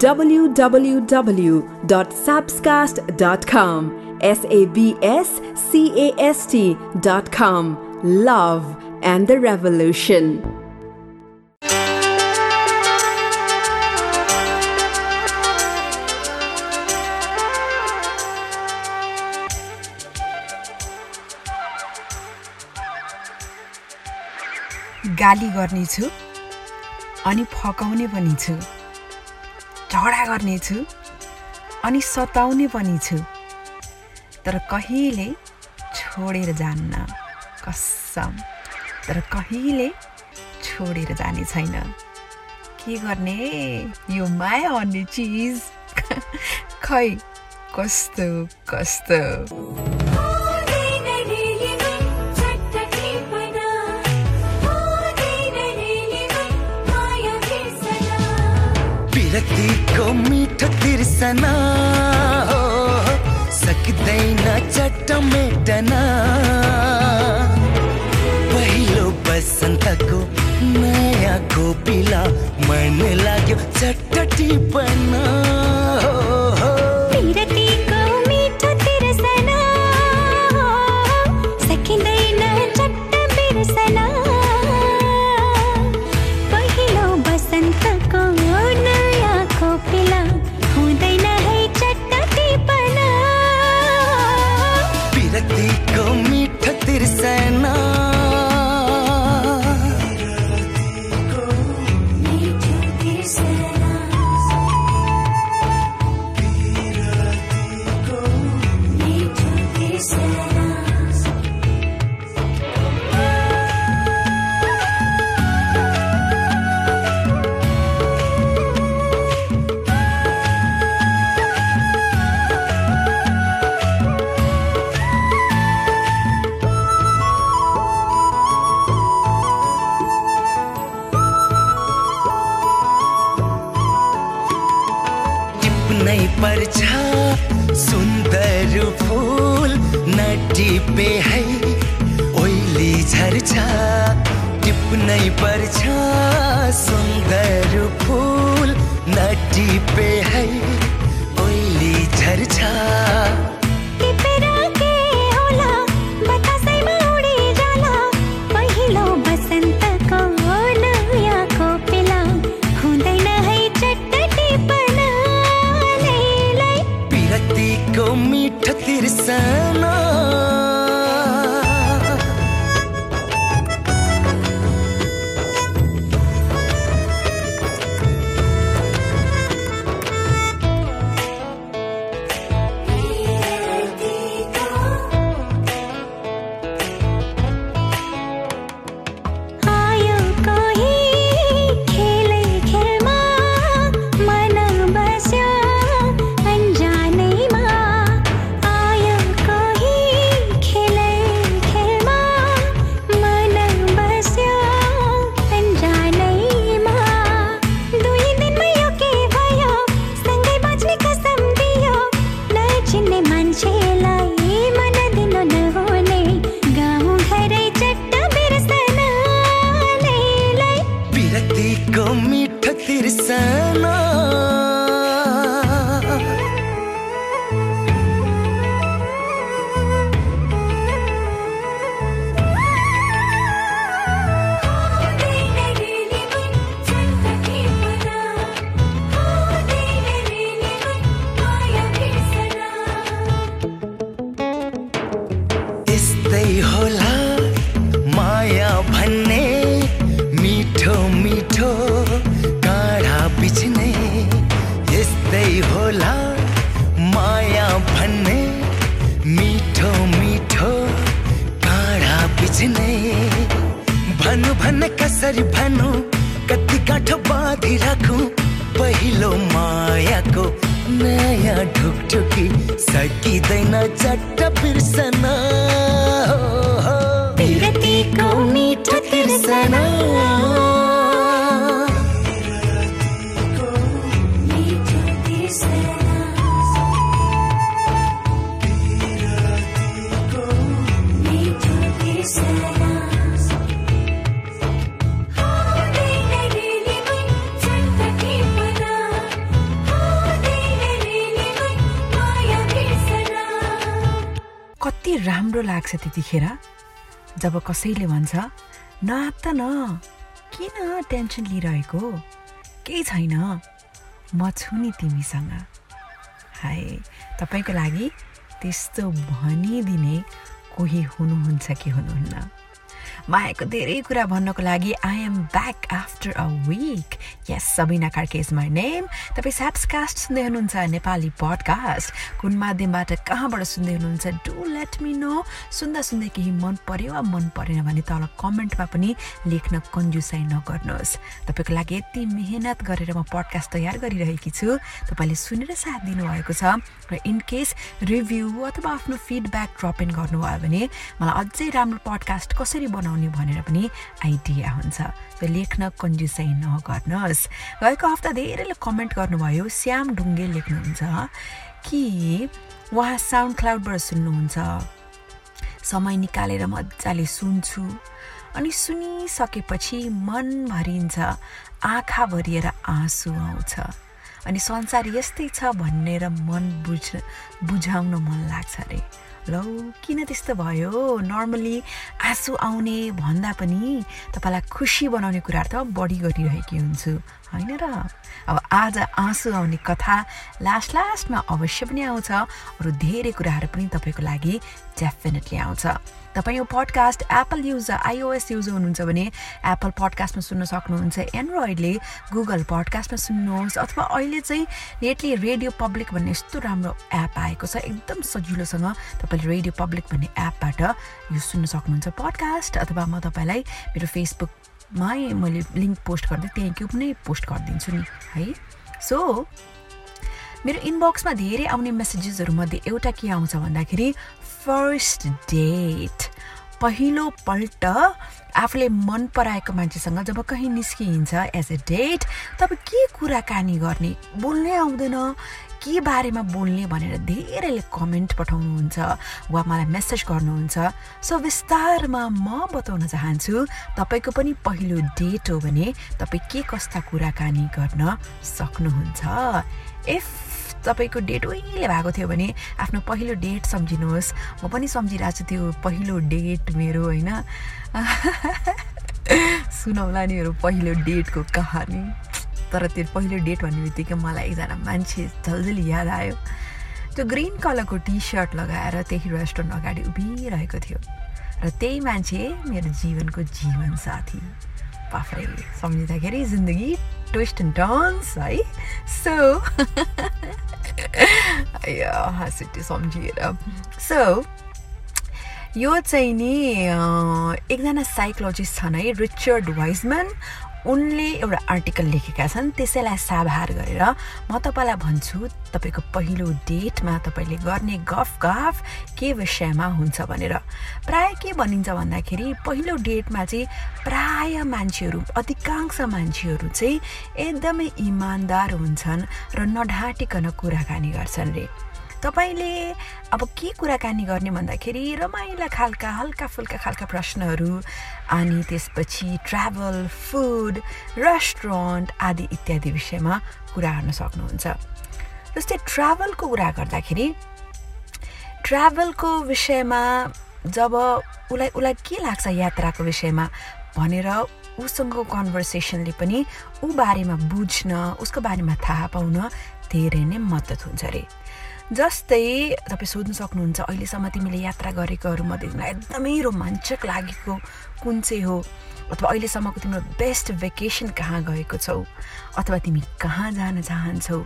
www.sabscast.com. S A B S C A S T.com. Love and the Revolution. गाली गर्नेछु अनि फकाउने पनि छु झगडा गर्नेछु अनि सताउने पनि छु। तर कहिले छोडेर जान्न कसम। तर कहिले छोडेर जाने छैन। के गर्ने? यो माया भन्ने चिज। खै कस्तो कस्तो? विरक्तिको मिठो तिर्सना हो। सक्दैन चट्ट मेटन। पहिलो बसन्तको नयाँ कोपिला मन लाग्यो चट्ट टिपन। भन्नु भन्न कसरी भन्नु कति गाँठो बाँधि राखौँ। पहिलो मायाको नयाँ ढुकढुकी सकिँदैन चट्ट बिर्सन विरतिको मिठो तिर्सना। राम्रो लाग्छ त्यतिखेर। जब कसैले भन्छ नआत्त न किन टेन्सन लिइरहेको? केही छैन। म छु नि तिमीसँग। हाय तपाईँको लागि त्यस्तो भनिदिने कोही हुनुहुन्छ कि हुनुहुन्न? मायाको धेरै कुरा भन्नको लागि I am back after a week yes Sabina Karki is my name तपाईँ स्याप्सकास्ट सुन्दै हुनुहुन्छ नेपाली पडकास्ट कुन माध्यमबाट कहाँबाट सुन्दै हुनुहुन्छ डु लेट मी नो सुन्दा सुन्दै केही मन पर्यो वा मन परेन भने तल कमेन्टमा पनि लेख्न कन्जुसाइ नगर्नुहोस्। तपाईँको लागि यति मेहनत गरेर म पडकास्ट तयार गरिरहेकी छु। तपाईँले सुनेर साथ दिनुभएको छ र इन केस रिभ्यू अथवा आफ्नो फिडब्याक ड्रप इन गर्नुभयो भने मलाई अझै राम्रो पडकास्ट कसरी बनाउने भनेर पनि आइडिया हुन्छ। सो लेख्न कन्जुसाइ नगर्नुहोस्। गएको हप्ता धेरैले कमेन्ट गर्नुभयो श्याम ढुङ्गे लेख्नुहुन्छ कि उहाँ साउन्ड क्लाउडबाट सुन्नुहुन्छ? समय निकालेर मजाले सुन्छु। अनि सुनिसकेपछि मन भरिन्छ आँखा भरिएर आँसु आउँछ। अनि संसार यस्तै छ भनेर मन बुझ बुझाउन मन लाग्छ अरे। लौ किन त्यस्तो भयो? नर्मली आँसु आउने भन्दा पनि तपाईँलाई खुसी बनाउने कुराहरू त बढी गरिरहेकी हुन्छु होइन र? अब आज आँसु आउने कथा लास्ट लास्टमा अवश्य पनि आउँछ अरू धेरै कुराहरू पनि तपाईँको लागि डेफिनेटली आउँछ। तपाईँ यो podcast Apple user iOS user हुनुहुन्छ भने एप्पल पडकास्टमा सुन्न सक्नुहुन्छ एन्ड्रोइडले गुगल पडकास्टमा सुन्नुहोस् अथवा अहिले चाहिँ लेटली रेडियो पब्लिक भन्ने यस्तो राम्रो एप आएको छ एकदम सजिलोसँग तपाईँले रेडियो पब्लिक भन्ने एपबाट यो सुन्न सक्नुहुन्छ पडकास्ट अथवा म तपाईँलाई मेरो फेसबुकमै मैले लिङ्क पोस्ट गर्दै त्यहीँ के पनि पोस्ट गरिदिन्छु नि है? सो मेरो इनबक्समा धेरै आउने मेसेजेसहरूमध्ये एउटा के आउँछ भन्दाखेरि फर्स्ट डेट पहिलोपल्ट आफूले मन पराएको मान्छेसँग जब कहीँ निस्किन्छ एज ए डेट तब के कुराकानी गर्ने? बोल्नै आउँदैन। के बारेमा बोल्ने भनेर धेरैले कमेन्ट पठाउनुहुन्छ वा मलाई मेसेज गर्नुहुन्छ। सो विस्तारमा म बताउन चाहन्छु तपाईँको पनि पहिलो डेट हो भने तपाईँ के कस्ता कुराकानी गर्न सक्नुहुन्छ? इफ तपाईँको डेट उहिले भएको थियो भने आफ्नो पहिलो डेट सम्झिनुहोस्। म पनि सम्झिरहेको छु त्यो पहिलो डेट मेरो होइन? सुनाउला नि मेरो पहिलो डेटको कहानी। तर त्यो पहिलो डेट भन्ने बित्तिकै मलाई एकजना मान्छे झल्झली याद आयो। त्यो ग्रिन कलरको टी सर्ट लगाएर त्यही रेस्टुरेन्ट अगाडि उभिरहेको थियो। र त्यही मान्छे मेरो जीवनको जीवन साथी। बाफ्रै सम्झिँदाखेरि जिन्दगी ट्विस्ट एन्ड टर्न्स है? सो हाँसिटी सम्झिएर सो यो चाहिँ नि एकजना साइकोलोजिस्ट छन् है रिचर्ड वाइजमन उनले एउटा आर्टिकल लेखेका छन् त्यसैलाई साभार गरेर म तपाईँलाई भन्छु तपाईँको पहिलो डेटमा तपाईँले गर्ने गफ गफ के विषयमा हुन्छ भनेर। प्राय के भनिन्छ भन्दाखेरि पहिलो डेटमा चाहिँ प्राय मान्छेहरू अधिकांश मान्छेहरू चाहिँ एकदमै इमान्दार हुन्छन् र नढाँटिकन कुराकानी गर्छन् रे। तपाईँले अब के कुराकानी गर्ने भन्दाखेरि रमाइला खालका हल्का फुल्का खालका प्रश्नहरू अनि त्यसपछि ट्राभल फुड रेस्टुरेन्ट आदि इत्यादि विषयमा कुरा गर्न सक्नुहुन्छ। जस्तै ट्राभलको कुरा गर्दाखेरि ट्राभलको विषयमा जब उसलाई उसलाई के लाग्छ यात्राको विषयमा भनेर उसँगको कन्भर्सेसनले पनि ऊ बारेमा बुझ्न उसको बारेमा थाहा पाउन धेरै नै मद्दत हुन्छ अरे। जस्तै तपाईँ सोध्नु सक्नुहुन्छ अहिलेसम्म तिमीले यात्रा गरेकोहरूमध्ये तिमीलाई एकदमै रोमाञ्चक लागेको कुन चाहिँ हो? अथवा अहिलेसम्मको तिम्रो बेस्ट भेकेसन कहाँ गएको छौ? अथवा तिमी कहाँ जान चाहन्छौ?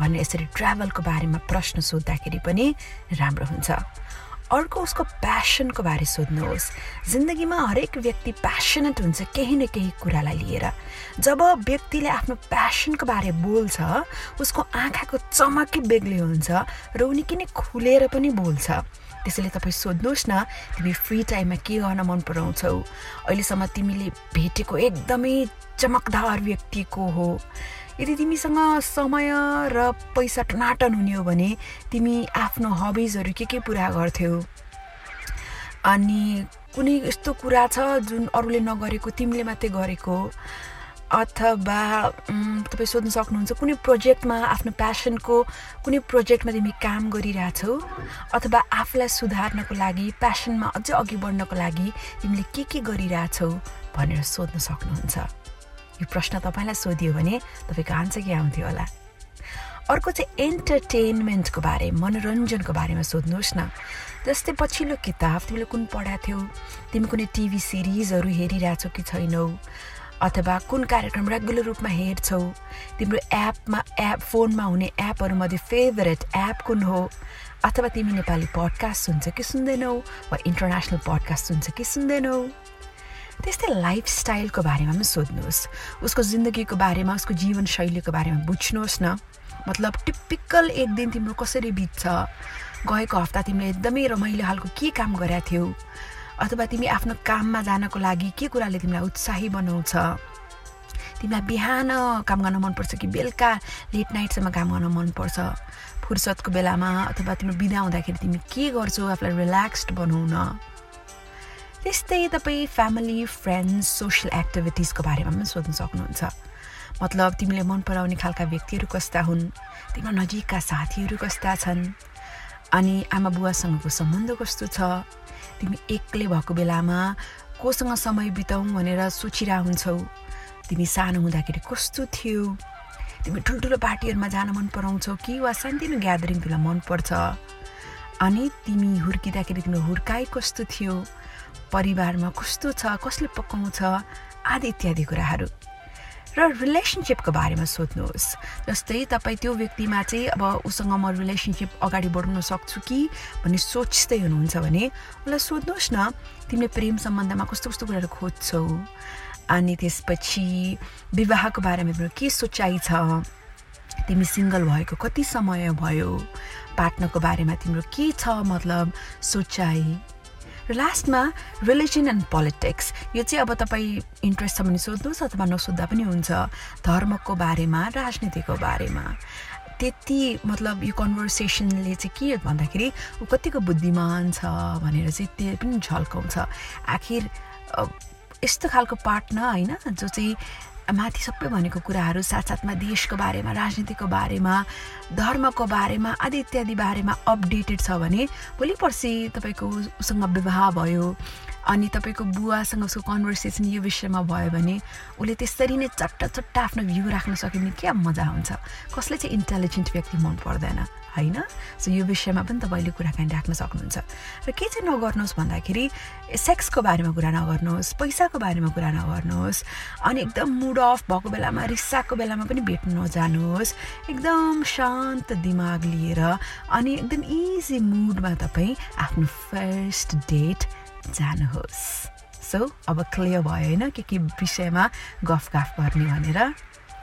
भन्ने यसरी ट्राभलको बारेमा प्रश्न सोद्धाखेरि पनि राम्रो हुन्छ। अर्को उसको प्यासनको बारे सोध्नुहोस्। जिन्दगीमा हरेक व्यक्ति प्यासनेट हुन्छ केही न केही कुरालाई लिएर। जब व्यक्तिले आफ्नो प्यासनको बारे बोल्छ उसको आँखाको चमकै बेग्लै हुन्छ र उनी किन खुलेर पनि बोल्छ। त्यसैले तपाईँ सोध्नुहोस् न तिमी फ्री टाइममा के गर्न मन पराउँछौ? अहिलेसम्म तिमीले भेटेको एकदमै चमकदार व्यक्ति को हो? यदि तिमीसँग समय र पैसा टनाटन हुने हो भने तिमी आफ्नो हबिजहरू के के पुरा गर्थ्यौ? अनि कुनै यस्तो कुरा छ जुन अरूले नगरेको तिमीले मात्रै गरेको? अथवा तपाईँ सोध्न सक्नुहुन्छ कुनै प्रोजेक्टमा आफ्नो प्यासनको कुनै प्रोजेक्टमा तिमी काम गरिरहेछौ? अथवा आफूलाई सुधार्नको लागि प्यासनमा अझै अघि बढ्नको लागि तिमीले के के गरिरहेछौ भनेर सोध्न सक्नुहुन्छ। यो प्रश्न तपाईँलाई सोधियो भने तपाईँको आन्सर के आउँथ्यो होला? अर्को चाहिँ एन्टरटेनमेन्टको बारे मनोरञ्जनको बारेमा सोध्नुहोस् न। जस्तै पछिल्लो किताब तिमीले कुन पढाएको थियौ? तिमी कुनै टिभी सिरिजहरू हेरिरहेछौ कि छैनौ? अथवा कुन कार्यक्रम रेगुलर रूपमा हेर्छौ? तिम्रो एपमा एप फोनमा हुने एपहरूमध्ये फेभरेट एप कुन हो? अथवा तिमी नेपाली पडकास्ट सुन्छ कि सुन्दैनौ? वा इन्टरनेसनल पडकास्ट सुन्छ कि सुन्दैनौ? त्यस्तै लाइफस्टाइलको बारेमा पनि सोध्नुहोस्। उसको जिन्दगीको बारेमा उसको जीवनशैलीको बारेमा बुझ्नुहोस् न। मतलब टिपिकल एक दिन तिम्रो कसरी बित्छ? गएको हप्ता तिमीले एकदमै रमाइलो खालको के काम गरेका थियौ? अथवा तिमी आफ्नो काममा जानको लागि के कुराले तिमीलाई उत्साही बनाउँछ? तिमीलाई बिहान काम गर्न मनपर्छ कि बेलुका लेट नाइटसम्म काम गर्न मनपर्छ? फुर्सदको बेलामा अथवा तिम्रो बिदा हुँदाखेरि तिमी के गर्छौ? आफूलाई रिल्याक्स्ड बनाउन। त्यस्तै तपाईँ फ्यामिली फ्रेन्ड्स सोसियल एक्टिभिटिजको बारेमा पनि सोध्न सक्नुहुन्छ। मतलब तिमीले मन पराउने खालका व्यक्तिहरू कस्ता हुन् तिम्रो नजिकका साथीहरू कस्ता छन् अनि आमा बुवासँगको सम्बन्ध कस्तो छ तिमी एक्लै भएको बेलामा कोसँग समय बिताउँ भनेर सोचिरह हुन्छौ। तिमी सानो हुँदाखेरि कस्तो थियो? तिमी ठुल्ठुलो पार्टीहरूमा जान मन पराउँछौ कि वा सानोतिनो ग्यादरिङ तिमीलाई मनपर्छ अनि तिमी हुर्किँदाखेरि तिम्रो हुर्काइ कस्तो थियो? परिवारमा कस्तो छ कसले पकाउँछ आदि इत्यादि कुराहरू। र रिलेसनसिपको बारेमा सोध्नुहोस्। जस्तै तपाईँ त्यो व्यक्तिमा चाहिँ अब उसँग म रिलेसनसिप अगाडि बढाउन सक्छु कि भन्ने सोच्दै हुनुहुन्छ भने उसलाई सोध्नुहोस् न तिमीले प्रेम सम्बन्धमा कस्तो कस्तो कुराहरू खोज्छौ? अनि त्यसपछि विवाहको बारेमा तिम्रो के सोचाइ छ? तिमी सिङ्गल भएको कति समय भयो? पार्टनरको बारेमा तिम्रो के छ मतलब सोचाइ? र लास्टमा रिलिजन एन्ड पोलिटिक्स यो चाहिँ अब तपाईँ इन्ट्रेस्ट छ भने सोध्नुहोस् अथवा नसोद्धा पनि हुन्छ धर्मको बारेमा राजनीतिको बारेमा। त्यति मतलब यो कन्भर्सेसनले चाहिँ के भन्दाखेरि ऊ कतिको बुद्धिमान छ भनेर चाहिँ त्यो पनि झल्काउँछ। आखिर यस्तो खालको पार्टनर होइन जो चाहिँ माथि सबै भनेको कुराहरू साथसाथमा देशको बारेमा राजनीतिको बारेमा धर्मको बारेमा आदि इत्यादि बारेमा अपडेटेड छ भने भोलि पर्सि तपाईँको उसँग विवाह भयो अनि तपाईँको बुवासँग उसको कन्भर्सेसन यो विषयमा भयो भने उसले त्यसरी नै चट्ट चट्ट आफ्नो भ्यू राख्न सक्यो भने क्या मजा हुन्छ। कसले चाहिँ इन्टेलिजेन्ट व्यक्ति मन पर्दैन? होइन? सो यो विषयमा पनि तपाईँले कुराकानी राख्न सक्नुहुन्छ। र के चाहिँ नगर्नुहोस् भन्दाखेरि सेक्सको बारेमा कुरा नगर्नुहोस् पैसाको बारेमा कुरा नगर्नुहोस् अनि एकदम मुड अफ भएको बेलामा रिसाएको बेलामा पनि भेट्नु नजानुहोस्। एकदम शान्त दिमाग लिएर अनि एकदम इजी मुडमा तपाईँ आफ्नो फर्स्ट डेट जानुहोस्। सो अब क्लियर भयो होइन के के विषयमा गफ गफ गर्ने भनेर।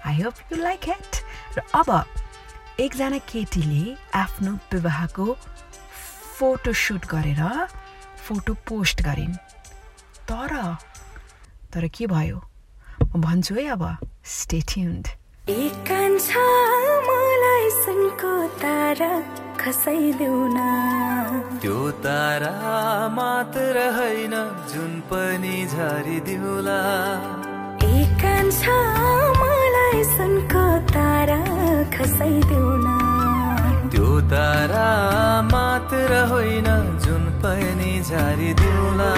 I hope you like it र अब एकजना केटीले आफ्नो विवाहको फोटो सुट गरेर फोटो पोस्ट गरिन्। तर तर के भयो? म भन्छु है अब स्टेट्युन्ड एक कान्छा मलाई सुनको तारा खसाइदेऊ न। त्यो तारा मात्र होइन जुन पनि झरिदिउला। एक कान्छा मलाई सुनको तारा खसाइदेऊ न त्यो तारा मात्र होइन जुन पनि झरिदिउला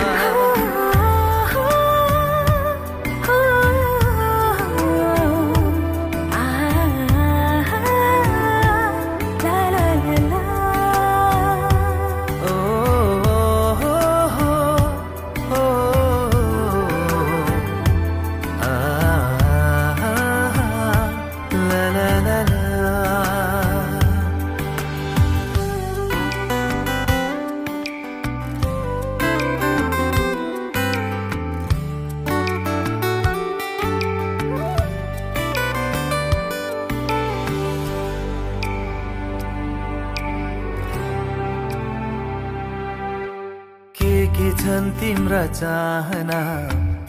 चाहना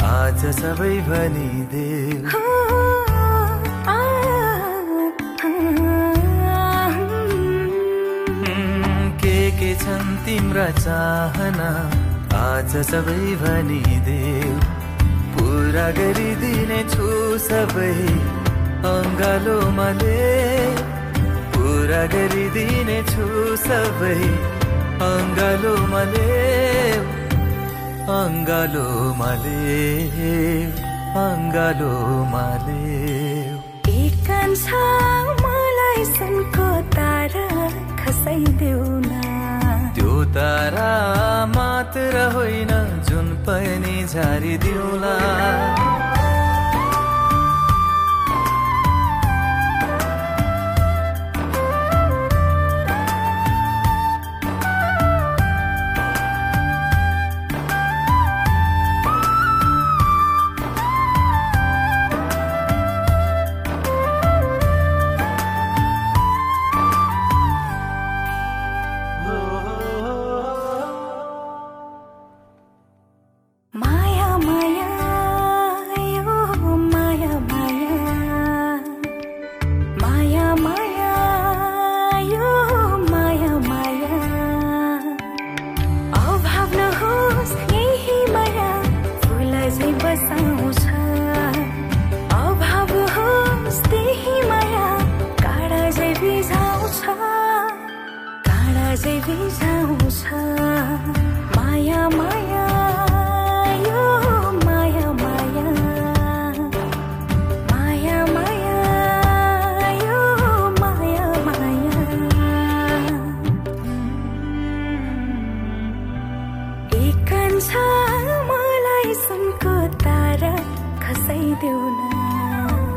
आज सबै हम्म, के के छन् तिम्रा चाहना आज सबै भनिदेऊ पुरा गरिदिने छु सबै अङ्गालोमा ले पुरा गरिदिने छु सबै अङ्गालोमा ले अङ्गालोमा ले अङ्गालोमा ले एक कान्छा मलाई सुनको तारा खसाइदेऊ न त्यो तारा मात्र होइन जुन पनि झारिदिउला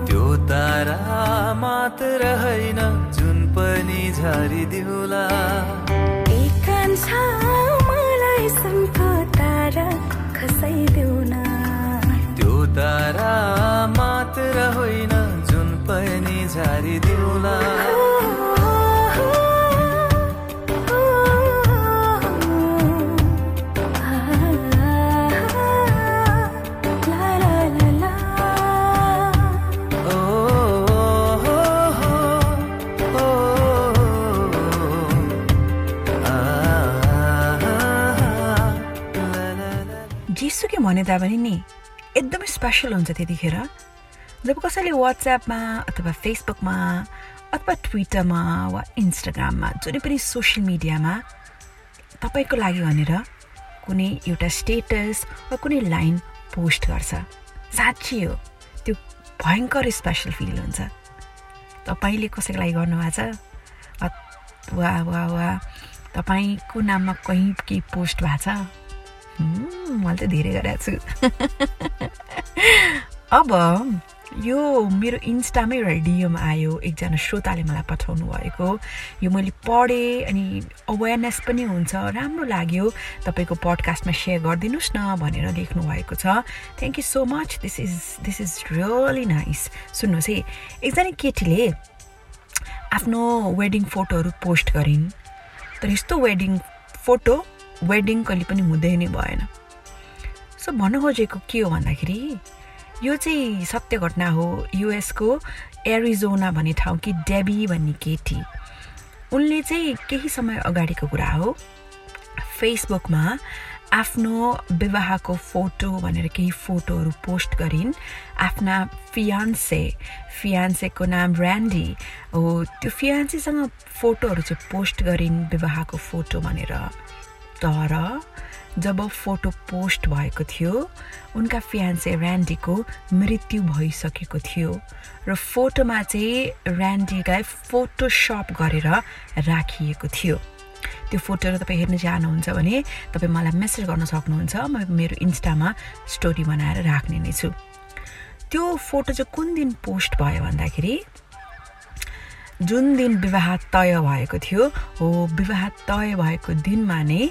त्यो तारा मात्र होइन जुन पनि झारिदिउला एक कान्छा मलाई सुनको तारा त्यो तारा मात्र होइन जुन पनि झारिदिउला भने तापनि नि एकदमै स्पेसल हुन्छ त्यतिखेर। जब कसैले वाट्सएपमा अथवा फेसबुकमा अथवा ट्विटरमा वा इन्स्टाग्राममा जुनै पनि सोसियल मिडियामा तपाईँको लागि भनेर कुनै एउटा स्टेटस वा कुनै लाइन पोस्ट गर्छ। साँच्ची हो त्यो भयङ्कर स्पेसल फिल हुन्छ। तपाईँले कसैको लागि गर्नुभएको छ? वा वा वा तपाईँको नाममा कहीँ केही पोस्ट भएको छ? मैले त धेरै गरेको छु अब यो मेरो इन्स्टामै एउटा डिएम आयो एकजना श्रोताले मलाई पठाउनु भएको यो मैले पढेँ अनि अवेरनेस पनि हुन्छ राम्रो लाग्यो तपाईँको पडकास्टमा सेयर गरिदिनुहोस् न भनेर लेख्नु भएको छ thank you so much this is this is really nice सुन्नुहोस् है एकजना केटीले आफ्नो वेडिङ फोटोहरू पोस्ट गरिन् तर यस्तो वेडिङ फोटो वेडिङ कहिले पनि हुँदै नै भएन। सो भन्नु खोजेको के हो भन्दाखेरि यो चाहिँ सत्य घटना हो युएसको एरिजोना भन्ने ठाउँ कि डेबी भन्ने केटी। उनले चाहिँ केही समय अगाडिको कुरा हो फेसबुकमा आफ्नो विवाहको फोटो भनेर केही फोटोहरू पोस्ट गरिन्। आफ्ना फियान्से फियान्सेको नाम ऱ्यान्डी हो। त्यो फियान्सेसँग फोटोहरू चाहिँ पोस्ट गरिन् विवाहको फोटो भनेर। तर जब फोटो पोस्ट भएको थियो उनका फियान्से ऱ्यान्डीको मृत्यु भइसकेको थियो र फोटोमा चाहिँ ऱ्यान्डीलाई फोटोसप गरेर राखिएको थियो। त्यो फोटोहरू तपाईँ हेर्न चाहनुहुन्छ भने तपाईँ मलाई मेसेज गर्न सक्नुहुन्छ म मेरो इन्स्टामा स्टोरी बनाएर राख्ने नै छु। त्यो फोटो चाहिँ कुन दिन पोस्ट भयो भन्दाखेरि जुन दिन विवाह तय भएको थियो हो विवाह तय भएको दिनमा नै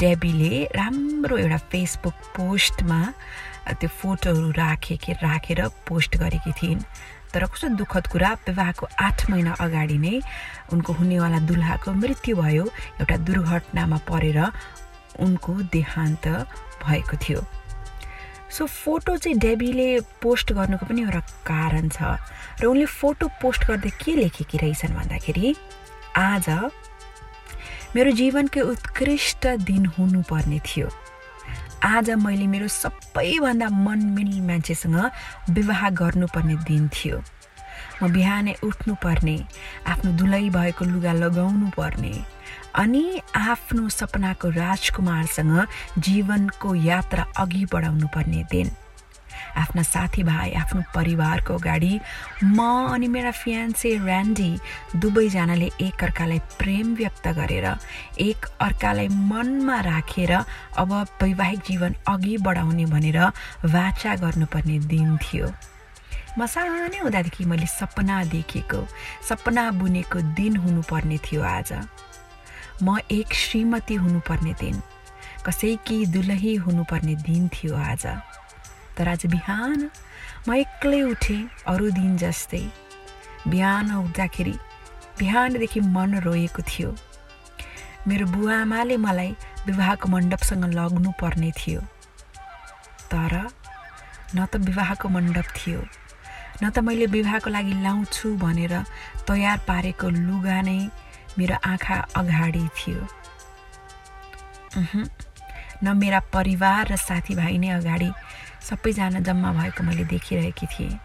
डेबीले राम्रो एउटा फेसबुक पोस्टमा त्यो फोटोहरू राखे राखेर पोस्ट गरेकी थिइन्। तर कस्तो दुःखद कुरा विवाहको आठ महिना अगाडि नै उनको हुनेवाला दुल्हाको मृत्यु भयो एउटा दुर्घटनामा परेर उनको देहान्त भएको थियो। सो फोटो चाहिँ डेबीले पोस्ट गर्नुको पनि एउटा कारण छ। र उनले फोटो पोस्ट गर्दै के लेखेकी रहेछन् भन्दाखेरि आज मेरो जीवनको उत्कृष्ट दिन हुनुपर्ने थियो। आज मैले मेरो सबैभन्दा मनमिल्ने मान्छेसँग विवाह गर्नुपर्ने दिन थियो। म बिहानै उठ्नुपर्ने आफ्नो धुलै भएको लुगा लगाउनु पर्ने अनि आफ्नो सपनाको राजकुमारसँग जीवनको यात्रा अघि बढाउनु पर्ने दिन। आफ्ना साथीभाइ आफ्नो परिवारको अगाडि म अनि मेरा फियान्से ऱ्यान्डी दुवैजनाले एकअर्कालाई प्रेम व्यक्त गरेर एक अर्कालाई मनमा राखेर अब वैवाहिक जीवन अघि बढाउने भनेर वाचा गर्नुपर्ने दिन थियो। म सानै हुँदादेखि मैले सपना देखेको सपना बुनेको दिन हुनुपर्ने थियो आज। म एक श्रीमती हुनुपर्ने दिन। कसैकी दुलही हुनुपर्ने दिन थियो आज। तर आज बिहान म एक्लै उठेँ अरू दिन जस्तै। बिहान उठ्दाखेरि बिहानदेखि मन रोएको थियो। मेरो बुवा आमाले मलाई विवाहको मण्डपसँग लग्नु पर्ने थियो। तर न त विवाहको मण्डप थियो। न त मैले विवाहको लागि लाउँछु भनेर तयार पारेको लुगा नै मेरो आँखा अगाडि थियो। न मेरा परिवार र साथीभाइ नै अगाडि सबैजना जम्मा भएको मैले देखिरहेकी थिएँ।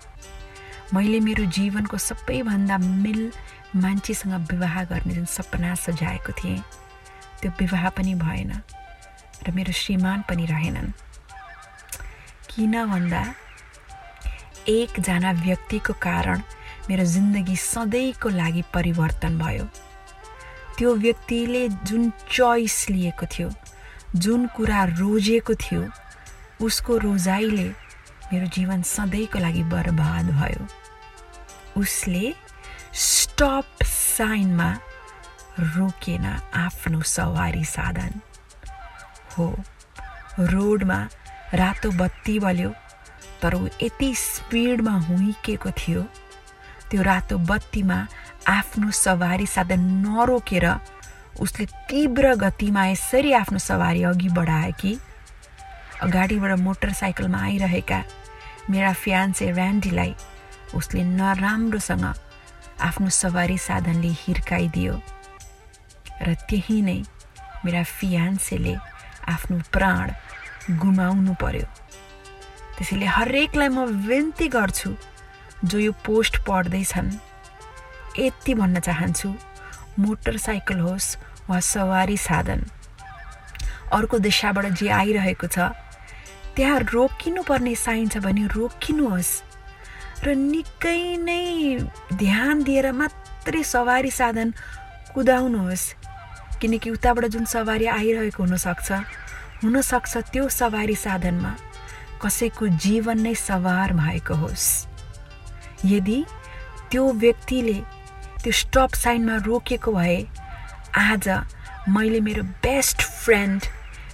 मैले मेरो जीवनको सबैभन्दा मिल मान्छेसँग विवाह गर्ने जुन सपना सजाएको थिएँ त्यो विवाह पनि भएन र मेरो श्रीमान पनि रहेनन्। किन भन्दा एकजना व्यक्तिको कारण मेरो जिन्दगी सधैँको लागि परिवर्तन भयो। त्यो व्यक्तिले जुन चोइस लिएको थियो जुन कुरा रोजेको थियो उसको रोजाइले मेरो जीवन सधैँको लागि बर्बाद भयो। उसले स्टप साइनमा रोकेन आफ्नो सवारी साधन। हो रोडमा रातो बत्ती बल्यो तर ऊ यति स्पिडमा हुइकेको थियो त्यो रातो बत्तीमा आफ्नो सवारी साधन नरोकेर उसले तीव्र गतिमा यसरी आफ्नो सवारी अघि बढाए कि अगाडिबाट मोटरसाइकलमा आइरहेका मेरा फ्यान्से ऱ्यान्डीलाई उसले नराम्रोसँग आफ्नो सवारी साधनले हिर्काइदियो र त्यही नै मेरा फियान्सेले आफ्नो प्राण गुमाउनु पर्यो। त्यसैले हरेकलाई म विन्ती गर्छु जो यो पोस्ट पढ्दैछन्। यति भन्न चाहन्छु मोटरसाइकल होस् वा सवारी साधन। अर्को दिशाबाट जे आइरहेको छ त्यहाँ रोकिनुपर्ने साइन छ भने रोकिनुहोस् र निकै नै ध्यान दिएर मात्रै सवारी साधन कुदाउनुहोस् किनकि उताबाट जुन सवारी आइरहेको हुनसक्छ हुनसक्छ त्यो सवारी साधनमा कसैको जीवन नै सवार भएको होस्। यदि त्यो व्यक्तिले त्यो स्टप साइनमा रोकेको भए आज मैले मेरो बेस्ट फ्रेन्ड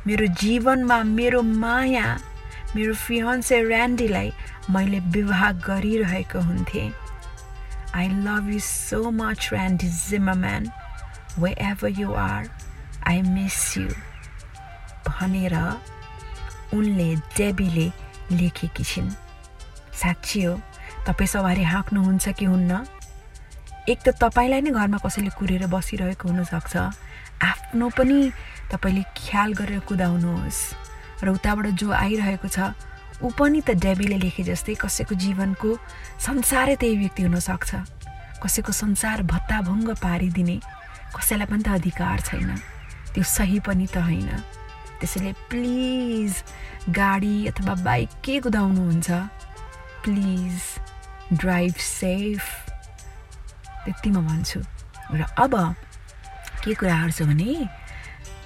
मेरो जीवनमा मेरो माया मेरो फियन्से ऱ्यान्डीलाई मैले विवाह गरिरहेको हुन्थेँ। I love you so much Randy Zimmerman wherever you are I miss you भनेर उनले डेबीले लेखेकी छिन्। साँच्ची हो तपाईँ सवारी हाँक्नुहुन्छ कि हुन्न? एक त तपाईँलाई नै घरमा कसैले कुरेर बसिरहेको हुनसक्छ। आफ्नो पनि तपाईँले ख्याल गरेर कुदाउनुहोस्। र उताबाट जो आइरहेको छ ऊ पनि त डेबीले लेखे जस्तै कसैको जीवनको संसारै त्यही व्यक्ति हुनसक्छ। कसैको संसार भत्ताभङ्ग पारिदिने कसैलाई पनि त अधिकार छैन। त्यो सही पनि त होइन। त्यसैले प्लिज गाडी अथवा बाइक के कुदाउनुहुन्छ? Please drive safe. त्यति म भन्छु। र अब के कुराहरू छ भने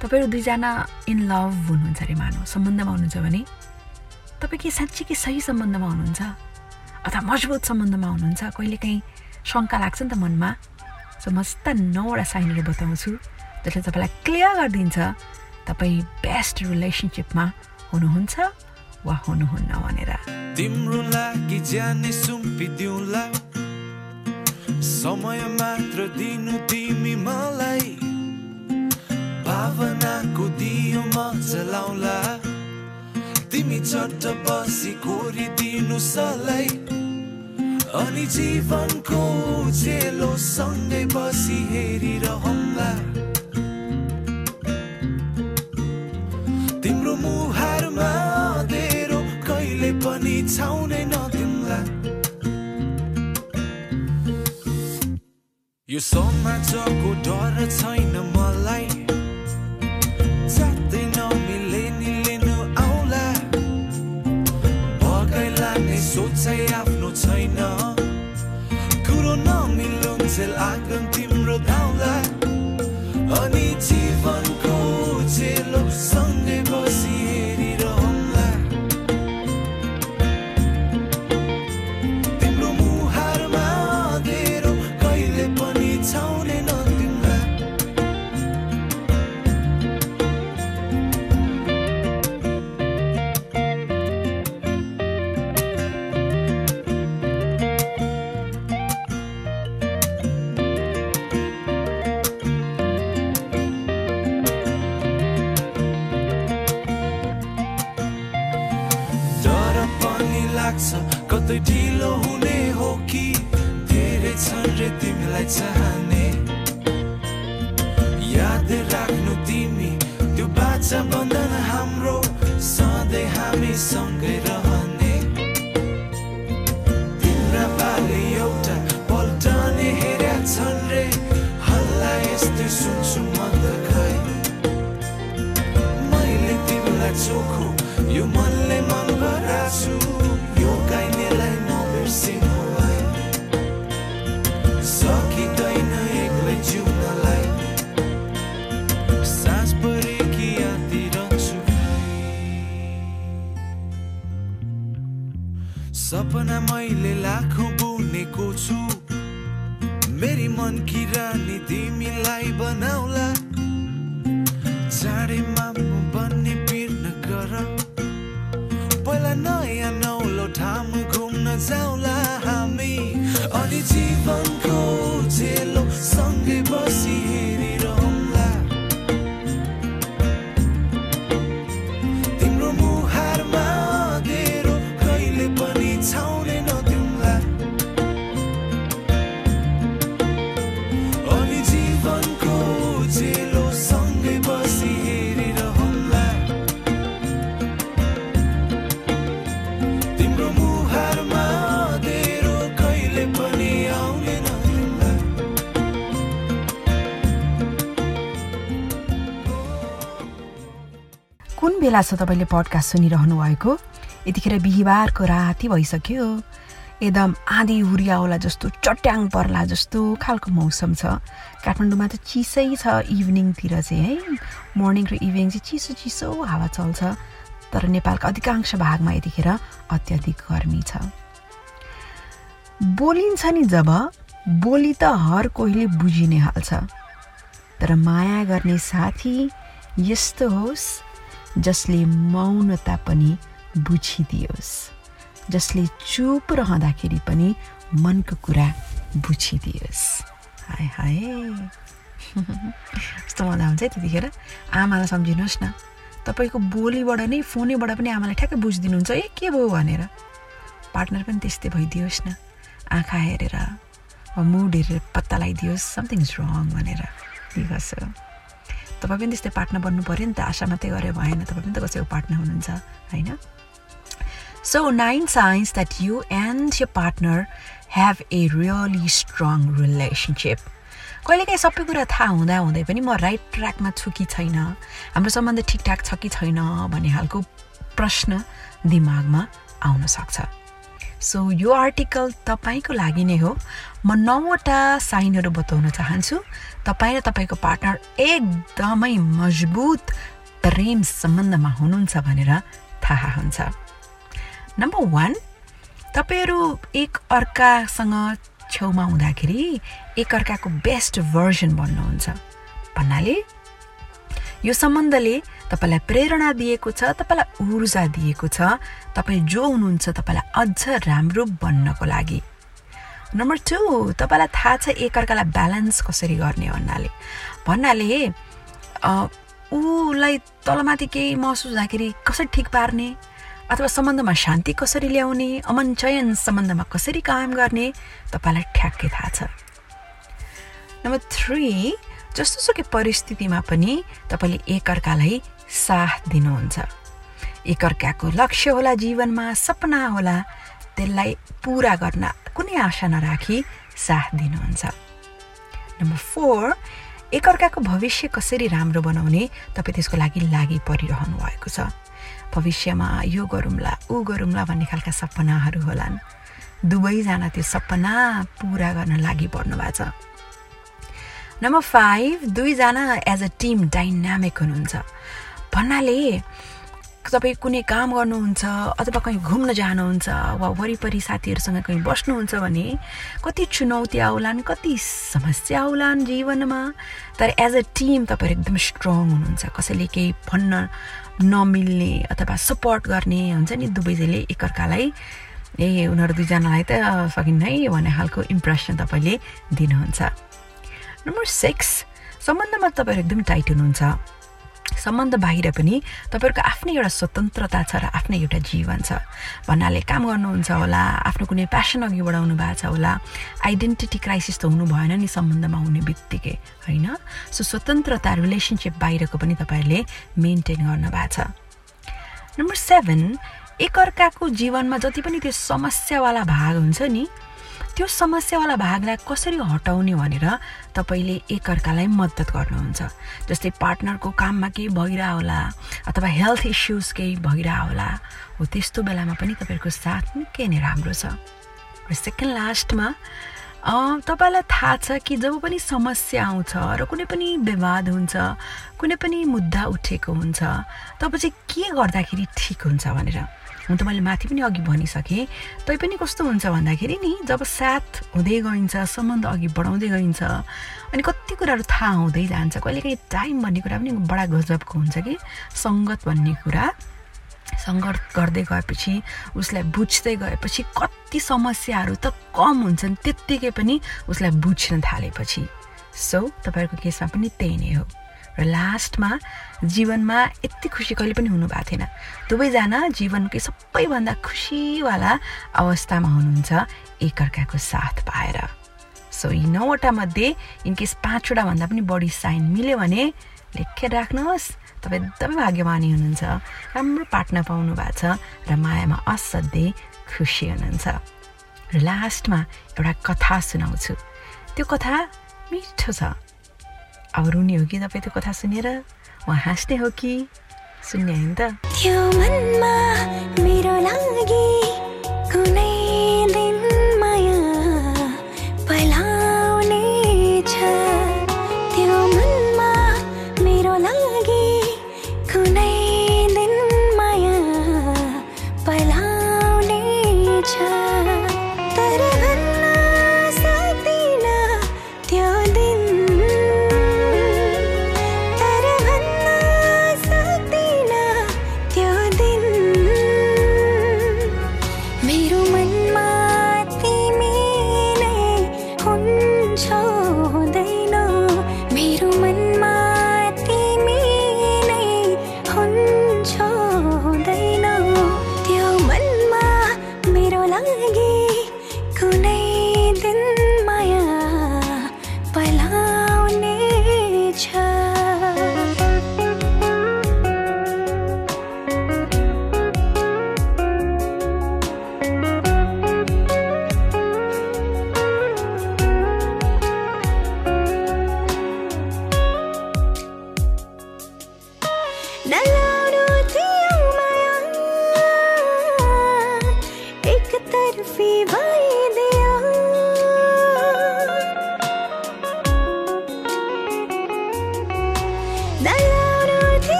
तपाईँहरू दुईजना इन लभ हुनुहुन्छ अरे मानव सम्बन्धमा हुनुहुन्छ भने तपाईँ के साँच्ची के सही सम्बन्धमा हुनुहुन्छ? अथवा मजबुत सम्बन्धमा हुनुहुन्छ? कहिलेकाहीँ शङ्का लाग्छ नि त मनमा। सो म यस्ता नौवटा साइनहरू बताउँछु जसले तपाईँलाई क्लियर गरिदिन्छ तपाईँ बेस्ट रिलेसनसिपमा हुनुहुन्छ वा हुनुहुन्न भनेर। तिम्रो लागि जाने सुम्पिदिउँला। समय मात्र दिनु तिमी मलाई भावनाको दियो म जलाउला तिमी चट्ट बसी कोरिदिनु सलाई अनि जीवनको उजेलो सँगै बसी हेरिरहँला यो समाजको डर छैन मलाई। जातै नमिले नि लिनु आउला। भगाइला नै सोचाइ आफ्नो छैन। कुरो नमिलुन्जेल आगन तिम्रो धाउला अनि जीवनको तिमीलाई चाहने बेला छ तपाईँले पडकास्ट सुनिरहनु भएको। यतिखेर बिहिबारको राति भइसक्यो। एकदम आँधी हुरियाओला जस्तो चट्याङ पर्ला जस्तो खालको मौसम छ। काठमाडौँमा त चिसै छ इभिनिङतिर चाहिँ है। मर्निङ र इभिनिङ चाहिँ चिसो चिसो हावा चल्छ। तर नेपालका अधिकांश भागमा यतिखेर अत्याधिक गर्मी छ। बोलिन्छ नि जब बोली त हर कोहीले बुझि नै हाल्छ तर माया गर्ने साथी यस्तो होस् जसले मौनता पनि बुझिदियोस्। जसले चुप रहँदाखेरि पनि मनको कुरा बुझिदियोस्। हाय हाय। कस्तो मजा आउँछ है त्यतिखेर। आमालाई सम्झिनुहोस् न। तपाईँको बोलीबाट नै फोनैबाट पनि आमालाई ठ्याक्कै बुझिदिनुहुन्छ ए के भयो भनेर। पार्टनर पनि त्यस्तै भइदियोस् न। आँखा हेरेर मुड हेरेर पत्ता लगाइदियोस्। समथिङ इज रङ भनेर। बिकज तपाईँ पनि त्यस्तै पार्टनर बन्नु पऱ्यो नि त आशा मात्रै गरे भएन तपाईँ पनि त कसैको पार्टनर हुनुहुन्छ होइन? So nine signs that you and your partner have a really strong relationship कहिलेकाहीँ सबै कुरा थाहा हुँदा हुँदै पनि म राइट ट्र्याकमा छु कि छैन हाम्रो सम्बन्ध ठिकठाक छ कि छैन भन्ने खालको प्रश्न दिमागमा आउन सक्छ। सो यो आर्टिकल तपाईँको लागि नै हो। म नौवटा साइनहरू बताउन चाहन्छु। तपाईँ र तपाईँको पार्टनर एकदमै मजबुत प्रेम सम्बन्धमा हुनुहुन्छ भनेर थाहा हुन्छ। नम्बर वान तपाईँहरू एक अर्कासँग छेउमा हुँदाखेरि एक अर्काको बेस्ट भर्जन बन्नुहुन्छ भन्नाले यो सम्बन्धले तपाईँलाई प्रेरणा दिएको छ तपाईँलाई ऊर्जा दिएको छ तपाईँ जो हुनुहुन्छ तपाईँलाई अझ राम्रो बन्नको लागि। नम्बर टू तपाईँलाई थाहा छ एकअर्कालाई ब्यालेन्स कसरी गर्ने भन्नाले। भन्नाले ऊलाई तलमाथि केही महसुस हुँदाखेरि कसरी ठिक पार्ने अथवा सम्बन्धमा शान्ति कसरी ल्याउने अमन चयन सम्बन्धमा कसरी कायम गर्ने तपाईँलाई ठ्याक्कै थाहा छ। नम्बर थ्री जस्तोसुकै परिस्थितिमा पनि तपाईँले एकअर्कालाई साथ दिनुहुन्छ। एकअर्काको लक्ष्य होला जीवनमा सपना होला त्यसलाई पुरा गर्न कुनै आशा नराखी साथ दिनुहुन्छ। नम्बर फोर एकअर्काको भविष्य कसरी राम्रो बनाउने तपाईँ त्यसको लागि लागि परिरहनु भएको छ। भविष्यमा यो गरौँला ऊ गरौँला भन्ने खालका सपनाहरू होलान्। दुवैजना त्यो सपना पुरा गर्न लागि पर्नु भएको छ। नम्बर फाइभ दुईजना एज अ टिम डाइनामिक हुनुहुन्छ। भन्नाले तपाईँ कुनै काम गर्नुहुन्छ अथवा कहीँ घुम्न जानुहुन्छ वा वरिपरि साथीहरूसँग कहीँ बस्नुहुन्छ भने कति चुनौती आउलान् कति समस्या आउलान् जीवनमा। तर एज अ टिम तपाईँहरू एकदम स्ट्रङ हुनुहुन्छ। कसैले केही भन्न नमिल्ने अथवा सपोर्ट गर्ने हुन्छ नि दुवैजैले एकअर्कालाई। ए उनीहरू दुईजनालाई त सकिन्न है भन्ने खालको इम्प्रेसन तपाईँले दिनुहुन्छ। नम्बर सिक्स सम्बन्धमा तपाईँहरू एकदम टाइट हुनुहुन्छ सम्बन्ध बाहिर पनि तपाईँहरूको आफ्नै एउटा स्वतन्त्रता छ र आफ्नै एउटा जीवन छ भन्नाले काम गर्नुहुन्छ होला आफ्नो कुनै प्यासन अघि बढाउनु भएको छ होला आइडेन्टिटी क्राइसिस त हुनु भएन नि सम्बन्धमा हुने बित्तिकै होइन सो स्वतन्त्रता रिलेसनसिप बाहिरको पनि तपाईँहरूले मेन्टेन गर्नुभएको छ नम्बर सेभेन एकअर्काको जीवनमा जति पनि त्यो समस्यावाला भाग हुन्छ नि त्यो समस्यावाला भागलाई कसरी हटाउने भनेर तपाईँले एकअर्कालाई मद्दत गर्नुहुन्छ। जस्तै पार्टनरको काममा केही भइरह होला अथवा हेल्थ इस्युज केही भइरह होला हो त्यस्तो बेलामा पनि तपाईँहरूको साथ निकै नै राम्रो छ। र सेकेन्ड लास्टमा तपाईँलाई थाहा छ कि जब पनि समस्या आउँछ र कुनै पनि विवाद हुन्छ कुनै पनि मुद्दा उठेको हुन्छ तब चाहिँ के गर्दाखेरि ठिक हुन्छ भनेर? हुन त मैले माथि पनि अघि भनिसकेँ। तैपनि कस्तो हुन्छ भन्दाखेरि नि जब साथ हुँदै गइन्छ सम्बन्ध अघि बढाउँदै गइन्छ अनि कति कुराहरू थाहा हुँदै जान्छ कहिलेकाहीँ टाइम भन्ने कुरा पनि बडा गजबको हुन्छ कि? सङ्गत भन्ने कुरा। सङ्घर्ष गर्दै गएपछि उसलाई बुझ्दै गएपछि कति समस्याहरू त कम हुन्छन् त्यत्तिकै पनि उसलाई बुझ्न थालेपछि। सो तपाईँहरूको केसमा पनि त्यही नै हो। र लास्टमा जीवनमा यति खुसी कहिले पनि हुनुभएको थिएन। दुवैजना जीवनकै सबैभन्दा खुसीवाला अवस्थामा हुनुहुन्छ एकअर्काको साथ पाएर। सो यी नौवटा मध्ये इनकेस पाँचवटा भन्दा पनि बढी साइन मिल्यो भने लेखेर राख्नुहोस् तपाईँ एकदमै भाग्यमानी हुनुहुन्छ राम्रो पार्टनर पाउनु भएको छ र मायामा असाध्यै खुसी हुनुहुन्छ। र लास्टमा एउटा कथा सुनाउँछु। त्यो कथा मिठो छ। अब रुने हो कि तपाईँ त्यो कथा सुनेर उहाँ हाँस्ने हो कि सुन्ने होइन त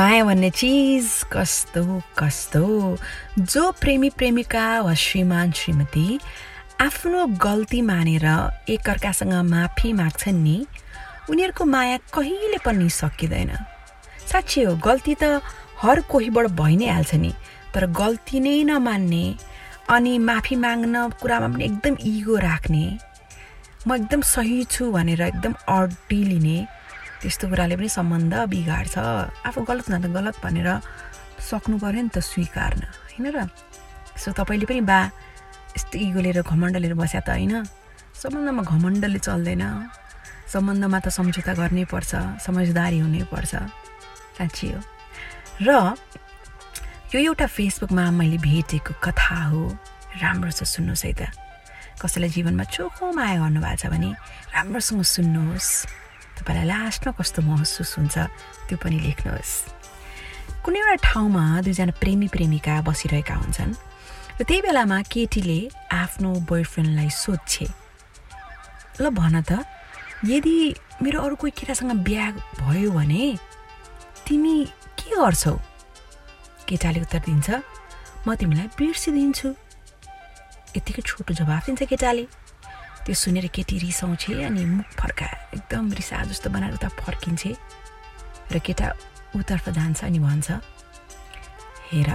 माया भन्ने चिज कस्तो कस्तो? जो प्रेमी प्रेमिका वा श्रीमान श्रीमती आफ्नो गल्ती मानेर एकअर्कासँग माफी माग्छन् नि उनीहरूको माया कहिले पनि सकिँदैन साँच्चै हो गल्ती त हर कोहीबाट भइ नै हाल्छ नि तर गल्ती नै नमान्ने अनि माफी माग्न कुरामा पनि एकदम इगो राख्ने म एकदम सही छु भनेर एकदम अड्डी त्यस्तो कुराले पनि सम्बन्ध बिगार्छ। आफू गलत न त गलत भनेर सक्नु पऱ्यो नि त स्वीकार्न होइन र? सो तपाईँले पनि बा यस्तो इगो लिएर घमण्ड लिएर बस्या त होइन? सम्बन्धमा घमण्डले चल्दैन। सम्बन्धमा त सम्झौता गर्नै पर्छ समझदारी हुनैपर्छ साँच्ची हो। र यो एउटा फेसबुकमा मैले भेटेको कथा हो। राम्रो छ सुन्नुहोस् है त। कसैलाई जीवनमा चोखो माया गर्नुभएको छ भने राम्रोसँग सुन्नुहोस्। तपाईँलाई लास्टमा कस्तो महसुस हुन्छ त्यो पनि लेख्नुहोस्। कुनै एउटा ठाउँमा दुईजना प्रेमी प्रेमिका बसिरहेका हुन्छन् र त्यही बेलामा केटीले आफ्नो बोयफ्रेन्डलाई सोध्छे ल भन त यदि मेरो अरू कोही केटासँग बिहा भयो भने तिमी के गर्छौ? केटाले उत्तर दिन्छ म तिमीलाई बिर्सिदिन्छु। यतिकै छोटो जवाफ दिन्छ केटाले। त्यो सुनेर केटी रिसाउँछे अनि मुख फर्का एकदम रिसा जस्तो बनाएर उता फर्किन्छे र केटा उतर्फ जान्छ अनि भन्छ हेर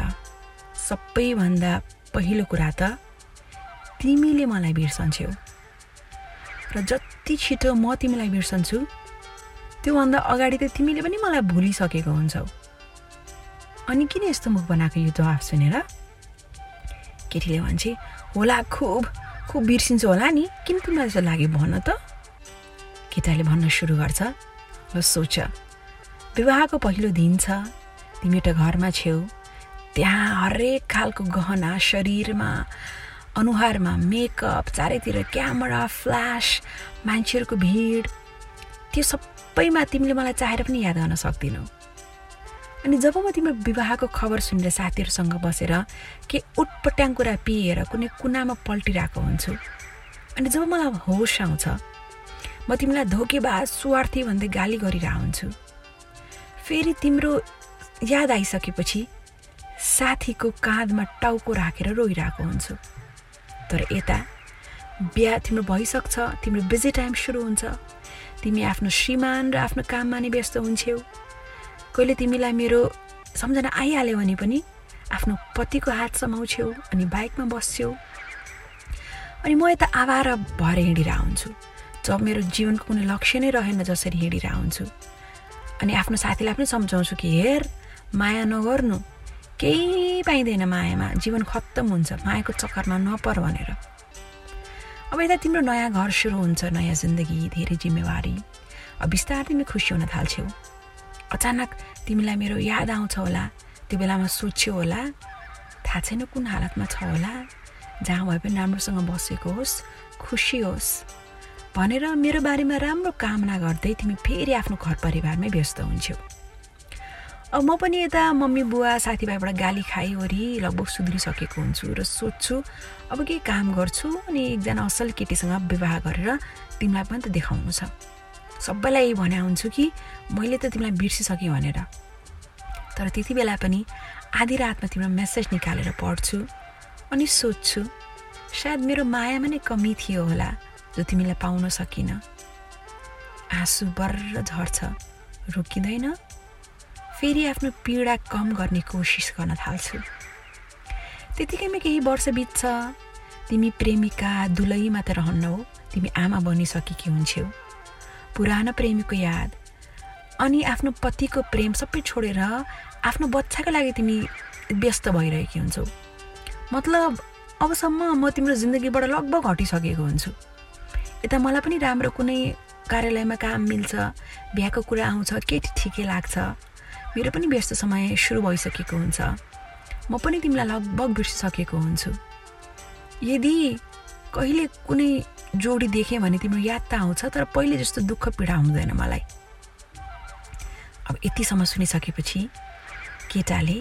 सबैभन्दा पहिलो कुरा त तिमीले मलाई बिर्सन्छौ। र जति छिटो म तिमीलाई बिर्सन्छु त्योभन्दा अगाडि त तिमीले पनि मलाई भुलिसकेको हुन्छौ। अनि किन यस्तो मुख बनाएको यो जवाफ सुनेर? केटीले भन्छे होला खुब। खुब बिर्सिन्छु होला नि? किन तिमीलाई जस्तो लाग्यो भन त? केटाले भन्न सुरु गर्छ। ल सोच। विवाहको पहिलो दिन छ। तिमी एउटा घरमा छेउ। त्यहाँ हरेक खालको गहना शरीरमा अनुहारमा मेकअप चारैतिर क्यामेरा फ्ल्यास मान्छेहरूको भिड। त्यो सबैमा तिमीले मलाई चाहेर पनि याद गर्न सक्दिनौ। अनि जब म तिम्रो विवाहको खबर सुनेर साथीहरूसँग बसेर के उटपट्याङ कुरा पिएर कुनै कुनामा पल्टिरहेको हुन्छु अनि जब मलाई होस आउँछ म तिमीलाई धोकेबाज स्वार्थी भन्दै गाली गरिरहेको हुन्छु। फेरि तिम्रो याद आइसकेपछि साथीको काँधमा टाउको राखेर रोइरहेको हुन्छु। तर यता बिहा तिम्रो भइसक्छ तिम्रो बिजी टाइम सुरु हुन्छ। तिमी आफ्नो श्रीमान र आफ्नो काममा नै व्यस्त हुन्छौ कहिले तिमीलाई मेरो सम्झना आइहाल्यो भने पनि आफ्नो पतिको हात समाउँछौ अनि बाइकमा बस्छौ अनि म यता आवार भएर हिँडिरह हुन्छु। जब मेरो जीवनको कुनै लक्ष्य नै रहेन जसरी हिँडिरह हुन्छु। अनि आफ्नो साथीलाई पनि सम्झाउँछु कि हेर माया नगर्नु। केही पाइँदैन मायामा जीवन खत्तम हुन्छ मायाको चक्करमा नपर भनेर। अब यता तिम्रो नयाँ घर सुरु हुन्छ नयाँ जिन्दगी धेरै जिम्मेवारी। अब बिस्तारै तिमी खुसी हुन थाल्छौ अचानक तिमीलाई मेरो याद आउँछ होला। त्यो बेलामा सोध्छौ होला। थाहा छैन कुन हालतमा छ होला। जहाँ भए पनि राम्रोसँग बसेको होस् खुसी होस्। भनेर मेरो बारेमा राम्रो कामना गर्दै तिमी फेरि आफ्नो घर परिवारमै व्यस्त हुन्छौ अब म पनि यता मम्मी बुवा साथीभाइबाट गाली खाइवरी लगभग सुध्रिसकेको हुन्छु र सोध्छु अब के काम गर्छु अनि एकजना असल केटीसँग विवाह गरेर तिमीलाई पनि त देखाउनु छ। सबैलाई भने हुन्छु कि मैले त तिमीलाई बिर्सिसकेँ भनेर। तर त्यति बेला पनि आधी रातमा तिम्रो मेसेज निकालेर पढ्छु अनि सोध्छु सायद मेरो मायामा नै कमी थियो होला जो तिमीलाई पाउन सकिन। आँसु बर्र झर्छ रोकिँदैन। फेरि आफ्नो पीडा कम गर्ने कोसिस गर्न थाल्छु। त्यतिकैमा केही वर्ष बित्छ। तिमी प्रेमिका दुलैमा त रहन्नौ तिमी आमा बनिसकेकी हुन्छौ। पुरानो प्रेमीको याद। अनि आफ्नो पतिको प्रेम सबै छोडेर आफ्नो बच्चाको लागि तिमी व्यस्त भइरहेकी हुन्छौ। मतलब अबसम्म म तिम्रो जिन्दगीबाट लगभग हटिसकेको हुन्छु। यता मलाई पनि राम्रो कुनै कार्यालयमा काम मिल्छ बिहाको कुरा आउँछ केटी ठिकै लाग्छ। मेरो पनि व्यस्त समय सुरु भइसकेको हुन्छ। म पनि तिमीलाई लगभग बिर्सिसकेको हुन्छु। यदि कहिले कुनै जोडी देखेँ भने तिम्रो याद त आउँछ तर पहिले जस्तो दुःख पीडा हुँदैन मलाई। अब यतिसम्म सुनिसकेपछि केटाले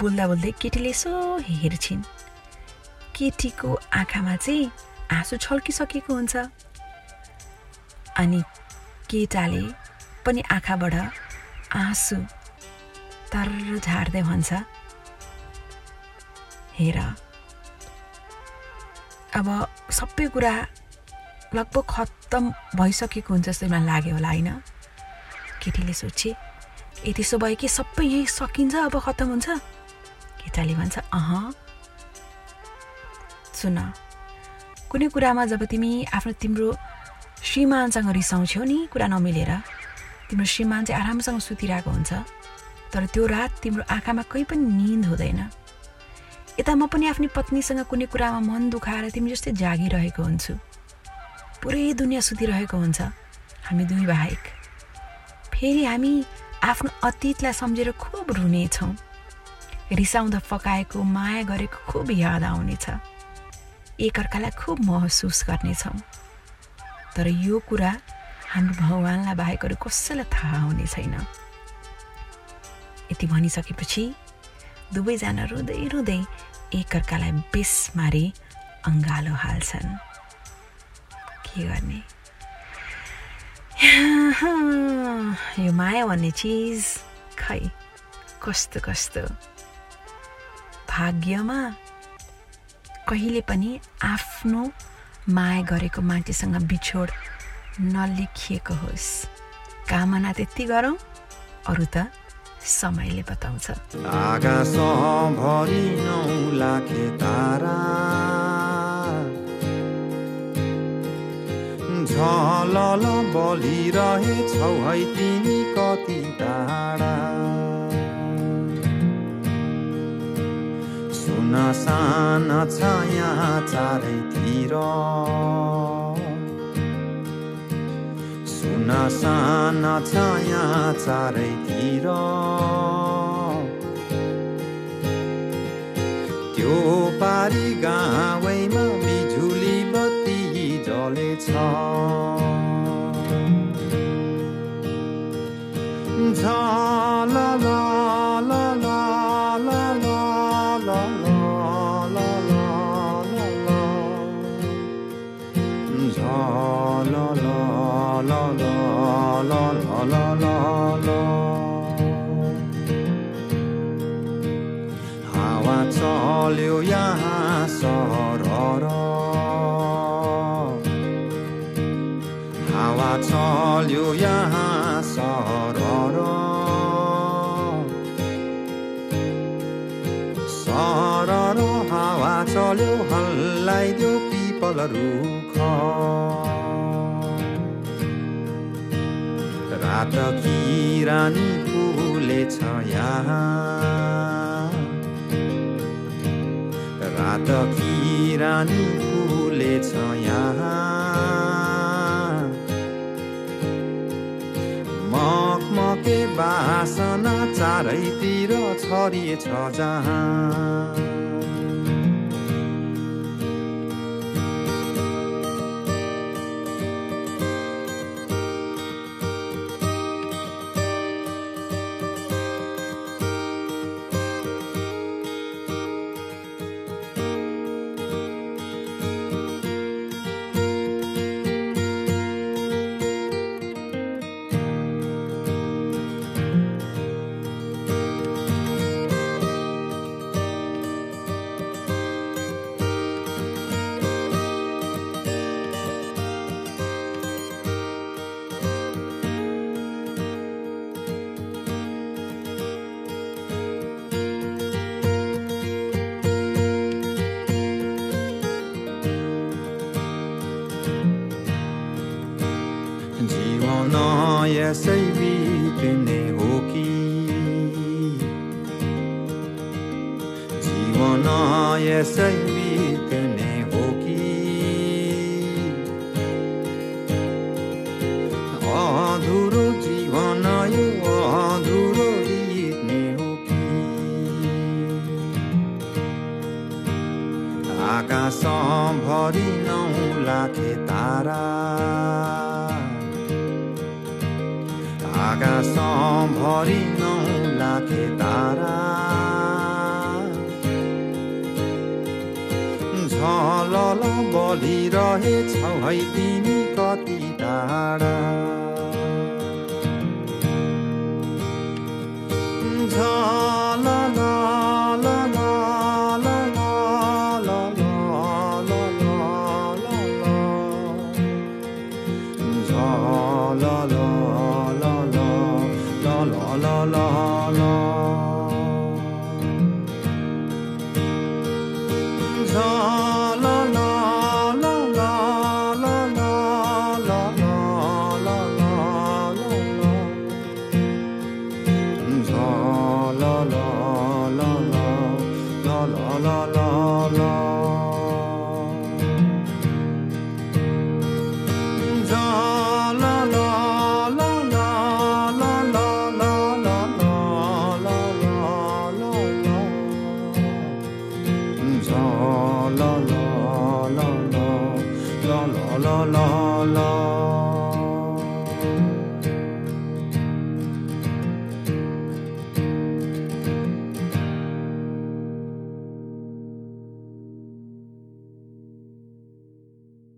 बोल्दा बोल्दै केटीले यसो हेर्छिन्। केटीको आँखामा चाहिँ आँसु छल्किसकेको हुन्छ। अनि केटाले पनि आँखाबाट आँसु तर झार्दै भन्छ। हेर। अब सबै कुरा लगभग खत्तम भइसकेको हुन्छ जस्तो मलाई लाग्यो होला होइन? केटीले सोचे ए त्यसो भयो कि सबै यहीँ सकिन्छ अब खत्तम हुन्छ? केटाले भन्छ अह। सुन कुनै कुरामा जब तिमी आफ्नो तिम्रो श्रीमानसँग रिसाउँछौ नि कुरा नमिलेर तिम्रो श्रीमान चाहिँ आरामसँग सुतिरहेको हुन्छ तर त्यो रात तिम्रो आँखामा कहीँ पनि निन्द हुँदैन। यता म पनि आफ्नो पत्नीसँग कुनै कुरामा मन दुखाएर तिमी जस्तै जागिरहेको हुन्छु। पुरै दुनियाँ सुतिरहेको हुन्छ। हामी दुई बाहेक फेरि हामी आफ्नो अतीतलाई सम्झेर खुब रुनेछौँ रिसाउँदा पकाएको माया गरेको खुब याद आउनेछ। एकअर्कालाई खुब महसुस गर्नेछौँ। तर यो कुरा हाम्रो भगवान्लाई बाहेक अरू कसैलाई थाहा हुने छैन। यति भनिसकेपछि दुवैजना रुँदै रुँदै एकअर्कालाई बेस मारी अङ्गालो हाल्छन्। के गर्ने? यो माया भन्ने चिज खै कस्तो कस्तो? भाग्यमा कहिले पनि आफ्नो माया गरेको मान्छेसँग बिछोड नलेखिएको होस्। कामना त्यति गरौँ अरू त समयले बताउँछ। आकाशभरि नौ लाखे तारा। झलल बलिरहेछौ है तिमी कति टाढा। सुना साना छाया चारैतिर। सुना साना छाया चारैतिर त्यो पारी गावैमा बिजुली बत्ती जलेछ। झलल चल्यो यहाँ सर हावा चल्यो यहाँ सर सर हावा चल्यो हल्लाइदियो पिपल रुख। रात किरानी छ यहाँ। रात किरानी फुलेछ यहाँ। मकमके बासना चारैतिर छरिएछ जहाँ। भरि नौ लाखे तारा आकाश भरि नौ लाखे तारा झलल बलिरहेछौ है तिमी कति टाढा झलल